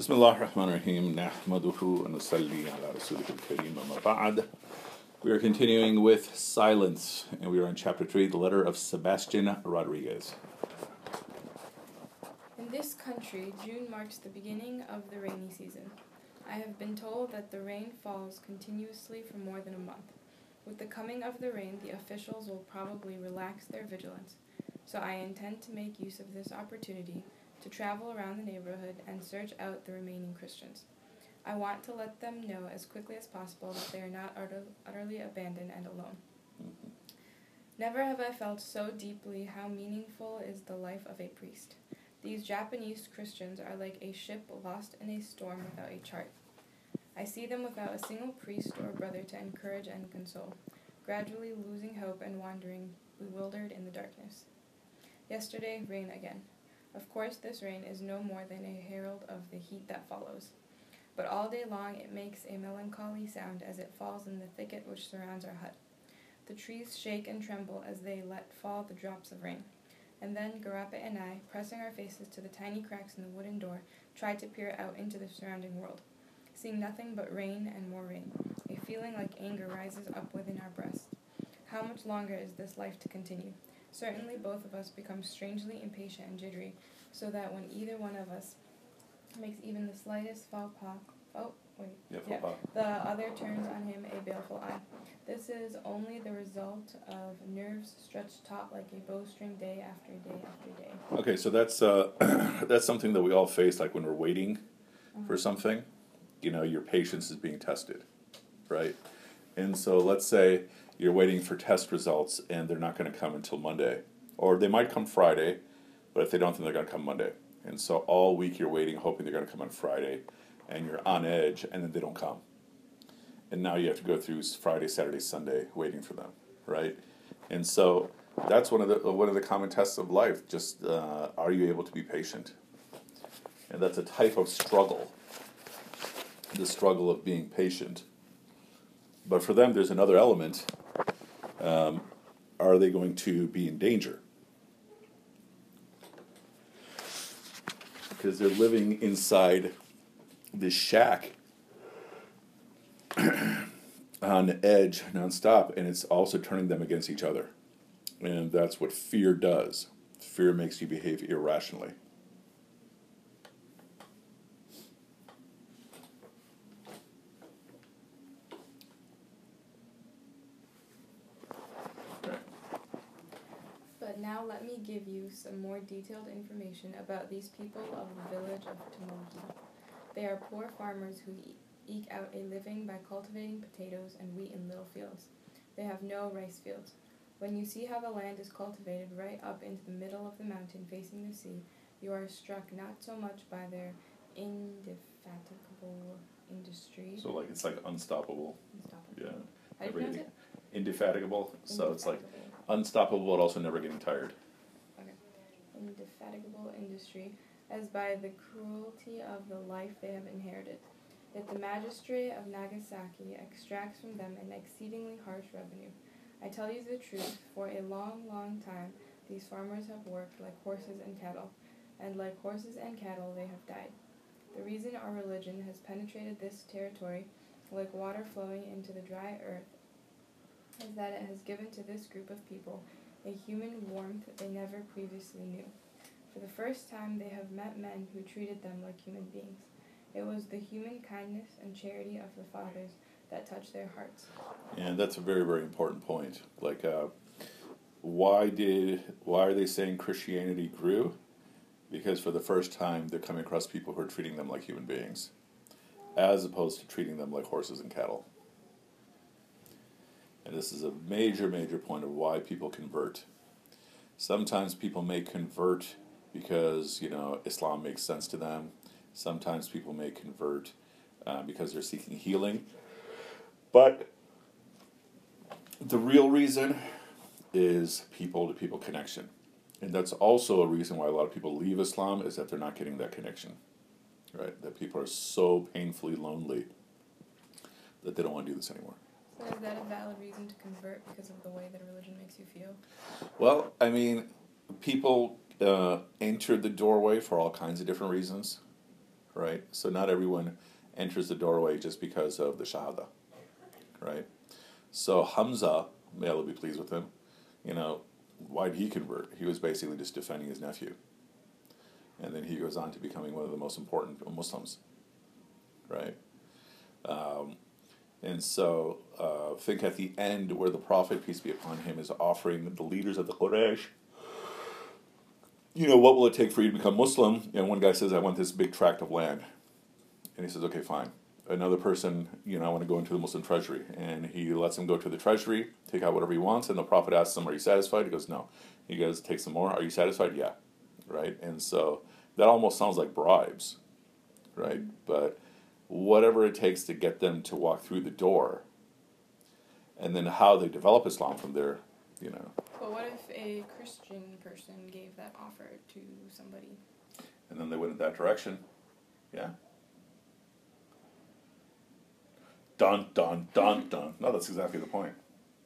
بسم الله الرحمن الرحيم نحمده ونصلي على رسوله الكريم بعد We are continuing with silence and we are in chapter 3 the letter of Sebastian Rodrigues. In this country June marks the beginning of the rainy season. I have been told that the rain falls continuously for more than a month. With the coming of the rain the officials will probably relax their vigilance. So I intend to make use of this opportunity to travel around the neighborhood and search out the remaining Christians. I want to let them know as quickly as possible that they are not utter- utterly abandoned and alone. Never have I felt so deeply how meaningful is the life of a priest. These Japanese Christians are like a ship lost in a storm without a chart. I see them without a single priest or brother to encourage and console, gradually losing hope and wandering, bewildered in the darkness. Yesterday, rain again. Of course, this rain is no more than a herald of the heat that follows. But all day long it makes a melancholy sound as it falls in the thicket which surrounds our hut. The trees shake and tremble as they let fall the drops of rain. And then Garrpe and I, pressing our faces to the tiny cracks in the wooden door, tried to peer out into the surrounding world. Seeing nothing but rain and more rain, a feeling like anger rises up within our breast. How much longer is this life to continue? Certainly, both of us become strangely impatient and jittery, so that when either one of us makes even the slightest faux pas, oh, wait, Yeah, Yeah. the other turns on him a baleful eye. This is only the result of nerves stretched taut like a bowstring day after day after day. Okay, so that's uh, that's something that we all face, like when we're waiting for something. You know, your patience is being tested, right? And so, let's say you're waiting for test results, and they're not going to come until Monday, or they might come Friday, but if they don't, then they're going to come Monday. And so, all week you're waiting, hoping they're going to come on Friday, and you're on edge, and then they don't come. And now you have to go through Friday, Saturday, Sunday waiting for them, right? And so that's one of the one of the common tests of life. Just uh, are you able to be patient? And that's a type of struggle. The struggle of being patient. But for them, there's another element. Um, are they going to be in danger? Because they're living inside this shack on edge nonstop, and it's also turning them against each other. And that's what fear does. Fear makes you behave irrationally. But now let me give you some more detailed information about these people of the village of Tomogi. They are poor farmers who eke out a living by cultivating potatoes and wheat in little fields. They have no rice fields. When you see how the land is cultivated right up into the middle of the mountain facing the sea, you are struck not so much by their indefatigable industry. So like it's like unstoppable. Unstoppable. Yeah. How do you pronounce it? Indefatigable. So it's like unstoppable but also never getting tired. Indefatigable industry as by the cruelty of the life they have inherited. Yet the magistrate of Nagasaki extracts from them an exceedingly harsh revenue. I tell you the truth, for a long, long time these farmers have worked like horses and cattle, and like horses and cattle they have died. The reason our religion has penetrated this territory like water flowing into the dry earth is that it has given to this group of people a human warmth they never previously knew. For the first time, they have met men who treated them like human beings. It was the human kindness and charity of the fathers that touched their hearts. And that's a very, very important point. Like, uh, why did why are they saying Christianity grew? Because for the first time, they're coming across people who are treating them like human beings, as opposed to treating them like horses and cattle. And this is a major, major point of why people convert. Sometimes people may convert because you know Islam makes sense to them. Sometimes people may convert uh, because they're seeking healing. But the real reason is people to people connection. And that's also a reason why a lot of people leave Islam is that they're not getting that connection. Right? That people are so painfully lonely that they don't want to do this anymore. So is that a valid reason to convert because of the way that religion makes you feel? Well, I mean, people uh, enter the doorway for all kinds of different reasons. right? So not everyone enters the doorway just because of the Shahada, right? So Hamza, may Allah be pleased with him, you know, why did he convert? He was basically just defending his nephew. And then he goes on to becoming one of the most important Muslims, right? Um, and so, uh, think at the end where the Prophet, peace be upon him, is offering the leaders of the Quraysh, you know, what will it take for you to become Muslim? And one guy says, I want this big tract of land. And he says, okay, fine. Another person, you know, I want to go into the Muslim treasury. And he lets him go to the treasury, take out whatever he wants. And the Prophet asks him, Are you satisfied? He goes, No. He goes, Take some more. Are you satisfied? Yeah. Right? And so that almost sounds like bribes, right? But whatever it takes to get them to walk through the door, and then how they develop Islam from there, you know. But what if a Christian person gave that offer to somebody? And then they went in that direction. Yeah. Dun dun dun dun. No, that's exactly the point.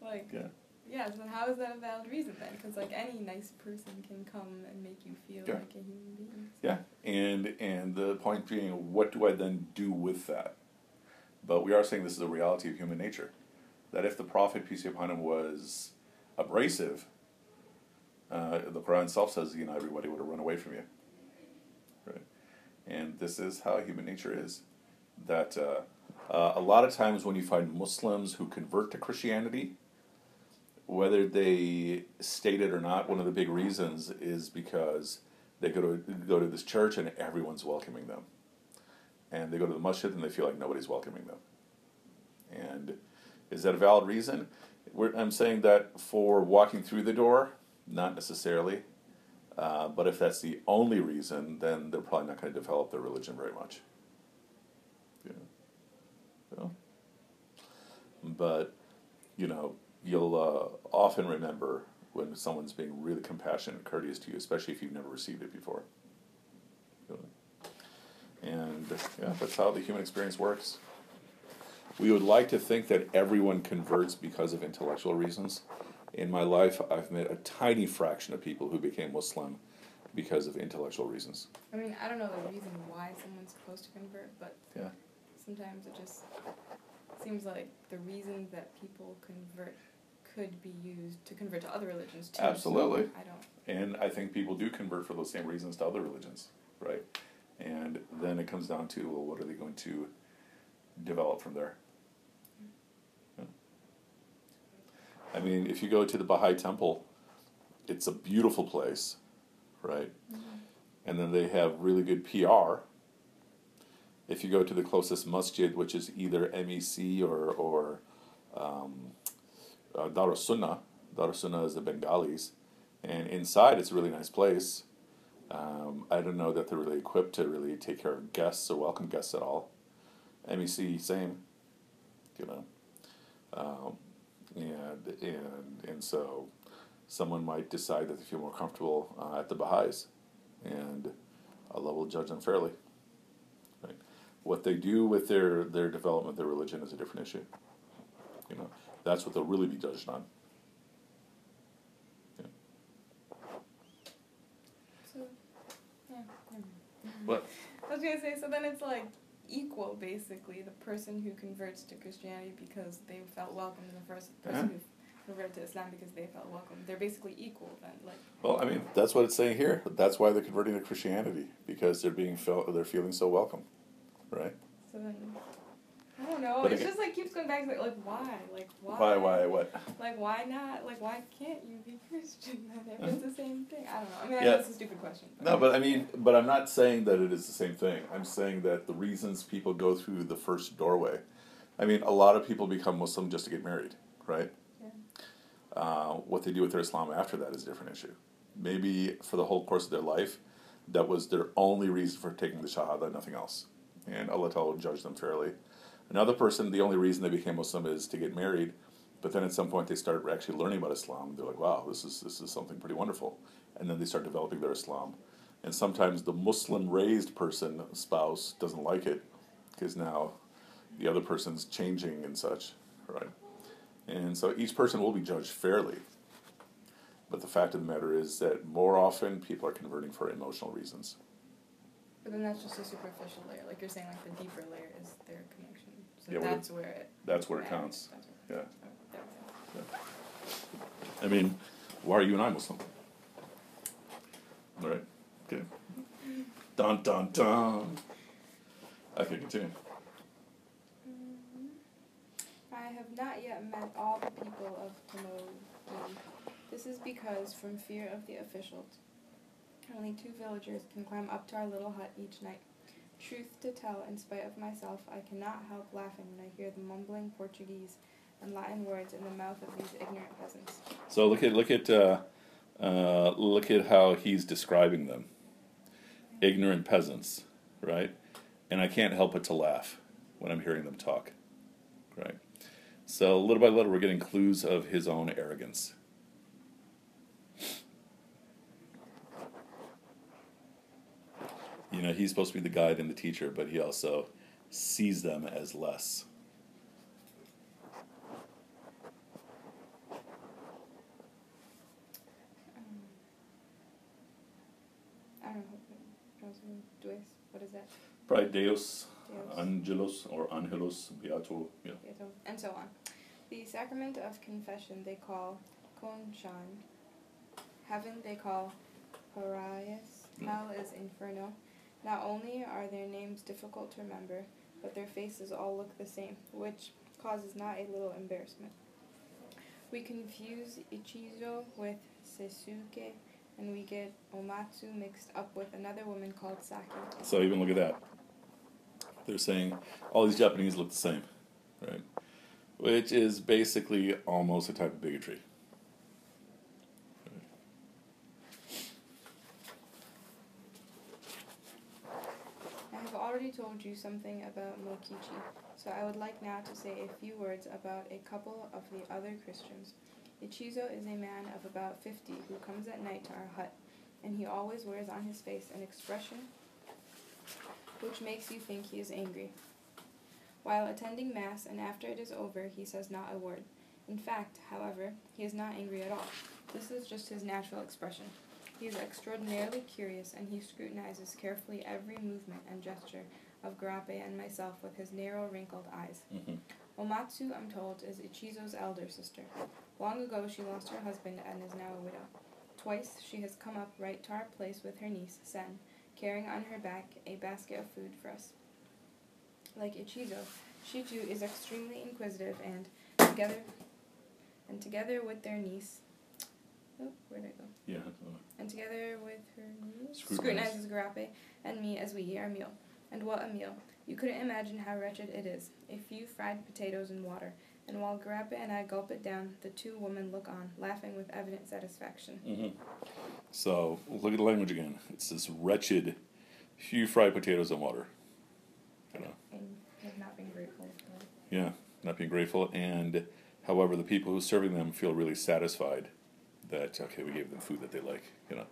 Like, Yeah. Yeah, so how is that a valid reason then? Because, like, any nice person can come and make you feel Yeah. like a human being. Yeah, and and the point being, what do I then do with that? But we are saying this is a reality of human nature, that if the Prophet peace be upon him was abrasive, uh, the Quran itself says, you know, everybody would have run away from you. Right, and this is how human nature is. That uh, uh, a lot of times when you find Muslims who convert to Christianity, whether they state it or not, one of the big reasons is because they go to go to this church and everyone's welcoming them, and they go to the masjid and they feel like nobody's welcoming them. And is that a valid reason? We're, I'm saying that for walking through the door, not necessarily. Uh, but if that's the only reason, then they're probably not going to develop their religion very much. Yeah. But you know, you'll uh, often remember when someone's being really compassionate and courteous to you, especially if you've never received it before. And yeah, that's how the human experience works. We would like to think that everyone converts because of intellectual reasons. In my life, I've met a tiny fraction of people who became Muslim because of intellectual reasons. I mean, I don't know the reason why someone's supposed to convert, but Yeah. sometimes it just seems like the reasons that people convert could be used to convert to other religions too. so Absolutely. I don't. And I think people do convert for those same reasons to other religions, right? And then it comes down to, well, what are they going to develop from there? Yeah. I mean, if you go to the Baha'i Temple, it's a beautiful place, right? And then they have really good PR. If you go to the closest masjid, which is either MEC or, or um, uh, Dar Sunnah, Dar Sunnah is the Bengalis, and inside it's a really nice place. Um, I don't know that they're really equipped to really take care of guests or welcome guests at all. MEC, same, you know. Um, and, and, and so someone might decide that they feel more comfortable uh, at the Baha'is, and Allah will judge them fairly. Right? What they do with their, their development their religion is a different issue. You know, that's what they'll really be judged on. So, yeah. What? I was gonna say, so then it's like equal, basically, the person who converts to Christianity because they felt welcome, and the first person Yeah. who converted to Islam because they felt welcome. They're basically equal then, like. Well, I mean, that's what it's saying here. That's why they're converting to Christianity because they're being felt, they're feeling so welcome, right? So then, I don't know. But it again- just like keeps going back to like, like why, like why, Why, why, what? like why not, like why can't you be Christian then if it's the same thing? I don't know. I mean, I Yeah. know it's a stupid question. No, but I mean, but I'm not saying that it is the same thing. I'm saying that the reasons people go through the first doorway. I mean, a lot of people become Muslim just to get married, right? Yeah. Uh, what they do with their Islam after that is a different issue. Maybe for the whole course of their life, that was their only reason for taking the Shahada, nothing else. And Allah Ta'ala will judge them fairly. Another person, the only reason they became Muslim is to get married, but then at some point they start actually learning about Islam. They're like, wow, this is, this is something pretty wonderful. And then they start developing their Islam. And sometimes the Muslim raised person, spouse, doesn't like it because now the other person's changing and such, right? And so each person will be judged fairly. But the fact of the matter is that more often people are converting for emotional reasons. But then that's just a superficial layer. Like you're saying, like the deeper layer is their. So Yeah, that's where it. That's where it counts. Where it Yeah. counts. Go. I mean, why are you and I Muslim? All right. Okay. Dun dun dun. I could continue. Mm, I have not yet met all the people of Tomogi. This is because, from fear of the officials, only two villagers can climb up to our little hut each night. Truth to tell, in spite of myself, I cannot help laughing when I hear the mumbling Portuguese and Latin words in the mouth of these ignorant peasants. So look at look at uh, uh, look at how he's describing them. Ignorant peasants, right? And I can't help but to laugh when I'm hearing them talk, right? So little by little, we're getting clues of his own arrogance. You know, he's supposed to be the guide and the teacher, but he also sees them as less. Um, I don't know. What is that? Probably Deus Deus. Angelos or Angelos Beato. Yeah. Beato, and so on. The sacrament of confession they call Conshan. Heaven they call Parias. Mm. Hell is Inferno. Not only are their names difficult to remember, but their faces all look the same, which causes not a little embarrassment. We confuse Ichizo with Seisuke, and we get Omatsu mixed up with another woman called Saki. So even look at that. They're saying all these Japanese look the same, right? Which is basically almost a type of bigotry. I have already told you something about Mokichi, so I would like now to say a few words about a couple of the other Christians. Ichizo is a man of about 50 who comes at night to our hut, and he always wears on his face an expression which makes you think he is angry. While attending Mass and after it is over, he says not a word. In fact, however, he is not angry at all. This is just his natural expression. He is extraordinarily curious, and he scrutinizes carefully every movement and gesture of Garrpe and myself with his narrow, wrinkled eyes. Mm-hmm. Omatsu, I'm told, is Ichizo's elder sister. Long ago, she lost her husband and is now a widow. Twice, she has come up right to our place with her niece, Sen, carrying on her back a basket of food for us. Like Ichizo, she too is extremely inquisitive and together and together with their niece Oh, where did I go? Yeah. And together with her niece scrutinizes Garrpe and me as we eat our meal. And what a meal. You couldn't imagine how wretched it is. A few fried potatoes and water. And while Garrpe and I gulp it down, the two women look on, laughing with evident satisfaction. Mm-hmm. So look at the language again. It's this wretched, few fried potatoes and water. You know. And not been grateful for. Yeah, not being grateful, and however, the people who are serving them feel really satisfied that okay, we gave them food that they like. You know.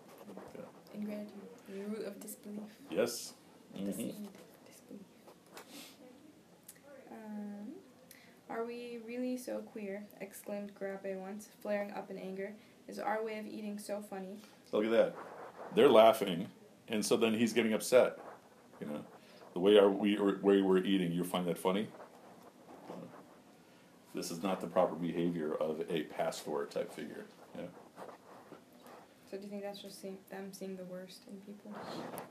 Yeah. Ingratitude, the root of disbelief. Yes. The Mhm. seed of disbelief. Um, are we really so queer? exclaimed Garrpe once, flaring up in anger. Is our way of eating so funny? Look at that. They're laughing, and so then he's getting upset. You know, the way our we or way we're eating, you find that funny. This is not the proper behavior of a pastor type figure. Yeah. So do you think that's just seeing, them seeing the worst in people?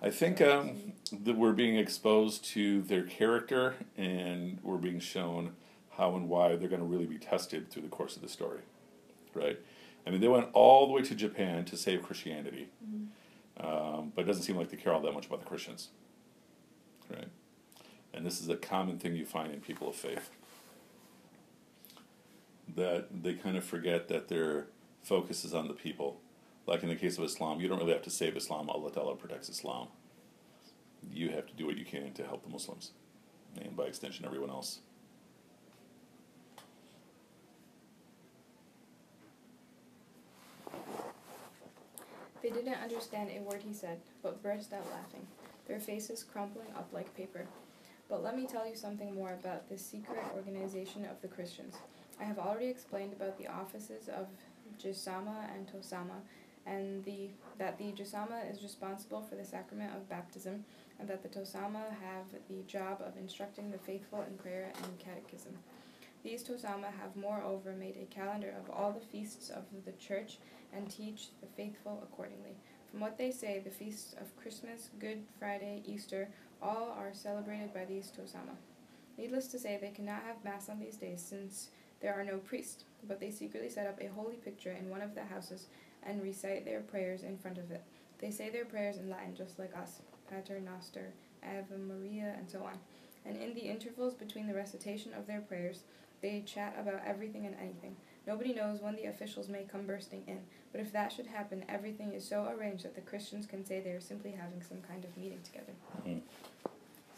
I think um, that we're being exposed to their character, and we're being shown how and why they're going to really be tested through the course of the story, right? I mean, they went all the way to Japan to save Christianity, um, but it doesn't seem like they care all that much about the Christians, right? And this is a common thing you find in people of faith that they kind of forget that their focus is on the people. Like in the case of Islam, you don't really have to save Islam. Allah Ta'ala protects Islam. You have to do what you can to help the Muslims, and by extension, everyone else. They didn't understand a word he said, but burst out laughing, their faces crumpling up like paper. But let me tell you something more about this secret organization of the Christians. I have already explained about the offices of Jiisama and Tossama, and the that the Jiisama is responsible for the sacrament of baptism, and that the Tossama have the job of instructing the faithful in prayer and catechism. These Tossama have moreover made a calendar of all the feasts of the church and teach the faithful accordingly. From what they say, the feasts of Christmas, Good Friday, Easter, all are celebrated by these Tossama. Needless to say, they cannot have Mass on these days since there are no priests, but they secretly set up a holy picture in one of the houses and recite their prayers in front of it. They say their prayers in Latin just like us Pater Noster, Ave Maria, and so on. And in the intervals between the recitation of their prayers, they chat about everything and anything. Nobody knows when the officials may come bursting in, but if that should happen, everything is so arranged that the Christians can say they are simply having some kind of meeting together. Mm.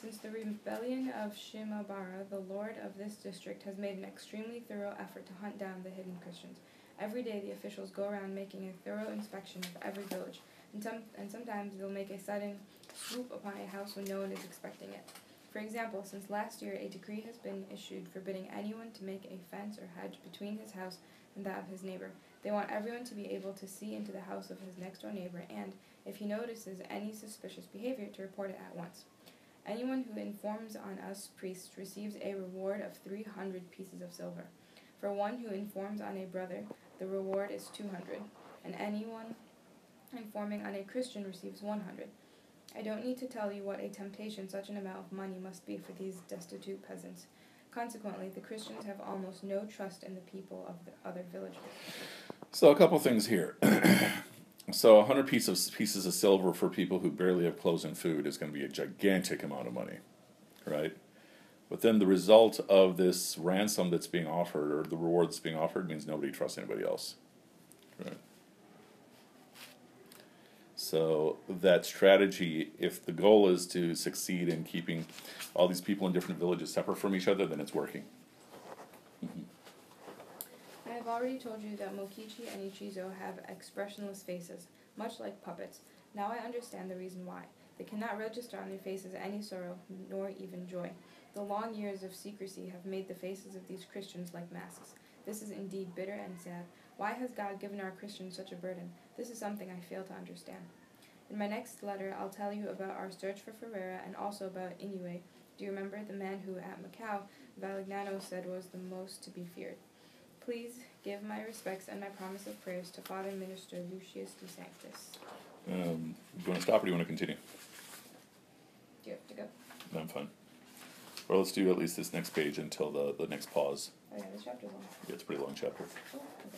Since the rebellion of Shimabara, the lord of this district has made an extremely thorough effort to hunt down the hidden Christians. Every day the officials go around making a thorough inspection of every village, and, some, and sometimes they'll make a sudden swoop upon a house when no one is expecting it. For example, since last year, a decree has been issued forbidding anyone to make a fence or hedge between his house and that of his neighbor. They want everyone to be able to see into the house of his next door neighbor and, if he notices any suspicious behavior, to report it at once. Anyone who informs on us priests receives a reward of 300 pieces of silver. For one who informs on a brother, the reward is 200, and anyone informing on a Christian receives 100. I don't need to tell you what a temptation such an amount of money must be for these destitute peasants. Consequently, the Christians have almost no trust in the people of the other villages. So a couple things here. so a hundred pieces of, pieces of silver for people who barely have clothes and food is going to be a gigantic amount of money, right? But then the result of this ransom that's being offered or the reward that's being offered means nobody trusts anybody else, right? So that strategy, if the goal is to succeed in keeping all these people in different villages separate from each other, then it's working. Mm-hmm. I have already told you that Mokichi and Ichizo have expressionless faces, much like puppets. Now I understand the reason why. They cannot register on their faces any sorrow, nor even joy. The long years of secrecy have made the faces of these Christians like masks. This is indeed bitter and sad. Why has God given our Christians such a burden? This is something I fail to understand. In my next letter, I'll tell you about our search for Ferreira and also about Inoue. Do you remember the man who at Macau Valignano said was the most to be feared? Please give my respects and my promise of prayers to Father Minister Lucius de Sanctis. Um, do you want to stop or do you want to continue? Do you have to go? No, I'm fine. Or let's do at least this next page until the, the next pause. Oh yeah, this chapter's long. Yeah, it's a pretty long chapter. Oh, okay.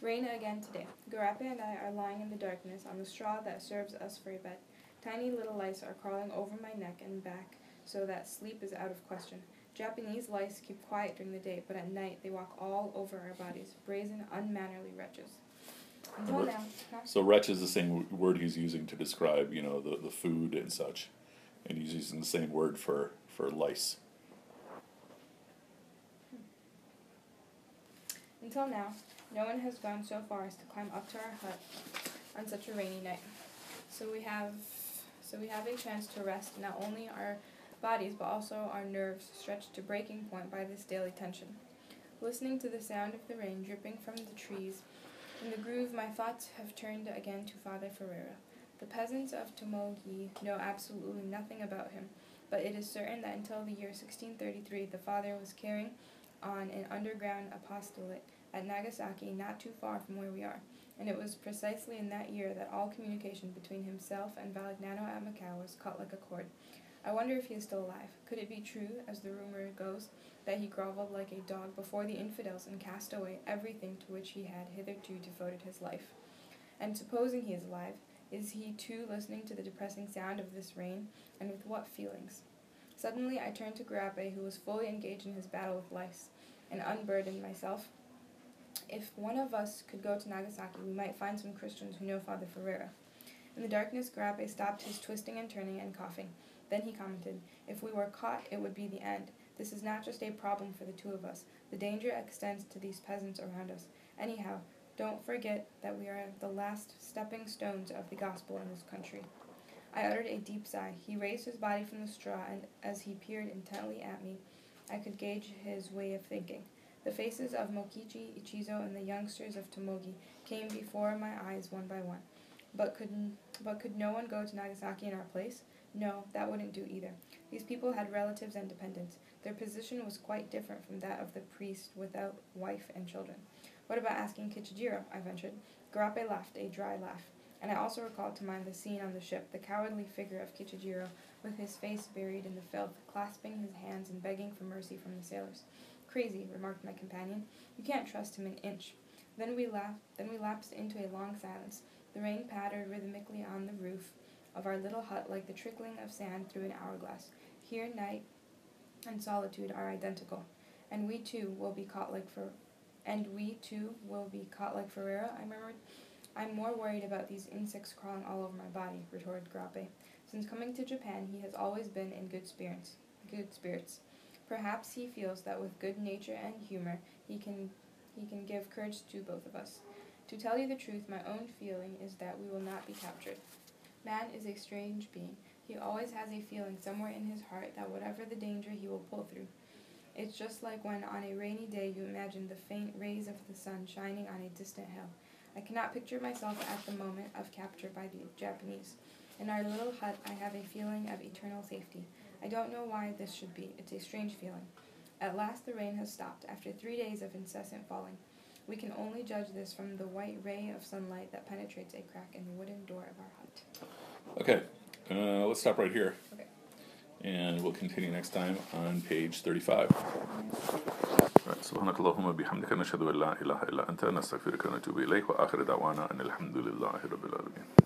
Rain again today. Garrpe and I are lying in the darkness on the straw that serves us for a bed. Tiny little lice are crawling over my neck and back so that sleep is out of question. Japanese lice keep quiet during the day, but at night they walk all over our bodies, brazen, unmannerly wretches. Until now. So wretch is the same w- word he's using to describe, you know, the, the food and such. And he's using the same word for, for lice. Until now, no one has gone so far as to climb up to our hut on such a rainy night. So we have so we have a chance to rest not only our bodies but also our nerves stretched to breaking point by this daily tension. Listening to the sound of the rain dripping from the trees in the groove, my thoughts have turned again to Father Ferreira. The peasants of Tomogi know absolutely nothing about him, but it is certain that until the year 1633 the father was carrying on an underground apostolate at Nagasaki, not too far from where we are. And it was precisely in that year that all communication between himself and Valignano at Macau was cut like a cord. I wonder if he is still alive. Could it be true, as the rumor goes, that he groveled like a dog before the infidels and cast away everything to which he had hitherto devoted his life? And supposing he is alive, is he too listening to the depressing sound of this rain, and with what feelings? Suddenly I turned to Garrpe, who was fully engaged in his battle with lice, and unburdened myself. If one of us could go to Nagasaki, we might find some Christians who know Father Ferreira. In the darkness, Garrpe stopped his twisting and turning and coughing. Then he commented, If we were caught, it would be the end. This is not just a problem for the two of us. The danger extends to these peasants around us. Anyhow, don't forget that we are the last stepping stones of the gospel in this country. I uttered a deep sigh. He raised his body from the straw, and as he peered intently at me, I could gauge his way of thinking. The faces of Mokichi, Ichizo, and the youngsters of Tomogi came before my eyes one by one. But could, but could no one go to Nagasaki in our place? No, that wouldn't do either. These people had relatives and dependents. Their position was quite different from that of the priest without wife and children. What about asking Kichijiro? I ventured. Garrpe laughed, a dry laugh. And I also recalled to mind the scene on the ship, the cowardly figure of Kichijiro, with his face buried in the filth, clasping his hands and begging for mercy from the sailors. Crazy, remarked my companion. You can't trust him an inch. Then we laughed. Then we lapsed into a long silence. The rain pattered rhythmically on the roof of our little hut like the trickling of sand through an hourglass. Here, night and solitude are identical, and we too will be caught like for, and we too will be caught like Ferreira. I murmured. I'm more worried about these insects crawling all over my body, retorted Garrpe. Since coming to Japan, he has always been in good spirits. Good spirits. Perhaps he feels that with good nature and humor, he can he can give courage to both of us. To tell you the truth, my own feeling is that we will not be captured. Man is a strange being. He always has a feeling somewhere in his heart that whatever the danger, he will pull through. It's just like when on a rainy day you imagine the faint rays of the sun shining on a distant hill. I cannot picture myself at the moment of capture by the Japanese. In our little hut, I have a feeling of eternal safety. I don't know why this should be. It's a strange feeling. At last the rain has stopped, after three days of incessant falling. We can only judge this from the white ray of sunlight that penetrates a crack in the wooden door of our hut. Okay, uh, let's stop right here. Okay And we'll continue next time on page 35. Right, سبحانك اللهم وبحمدك نشهد أن لا إله إلا أنت نستغفرك ونتوب إليك وآخر دعوانا أن الحمد لله رب العالمين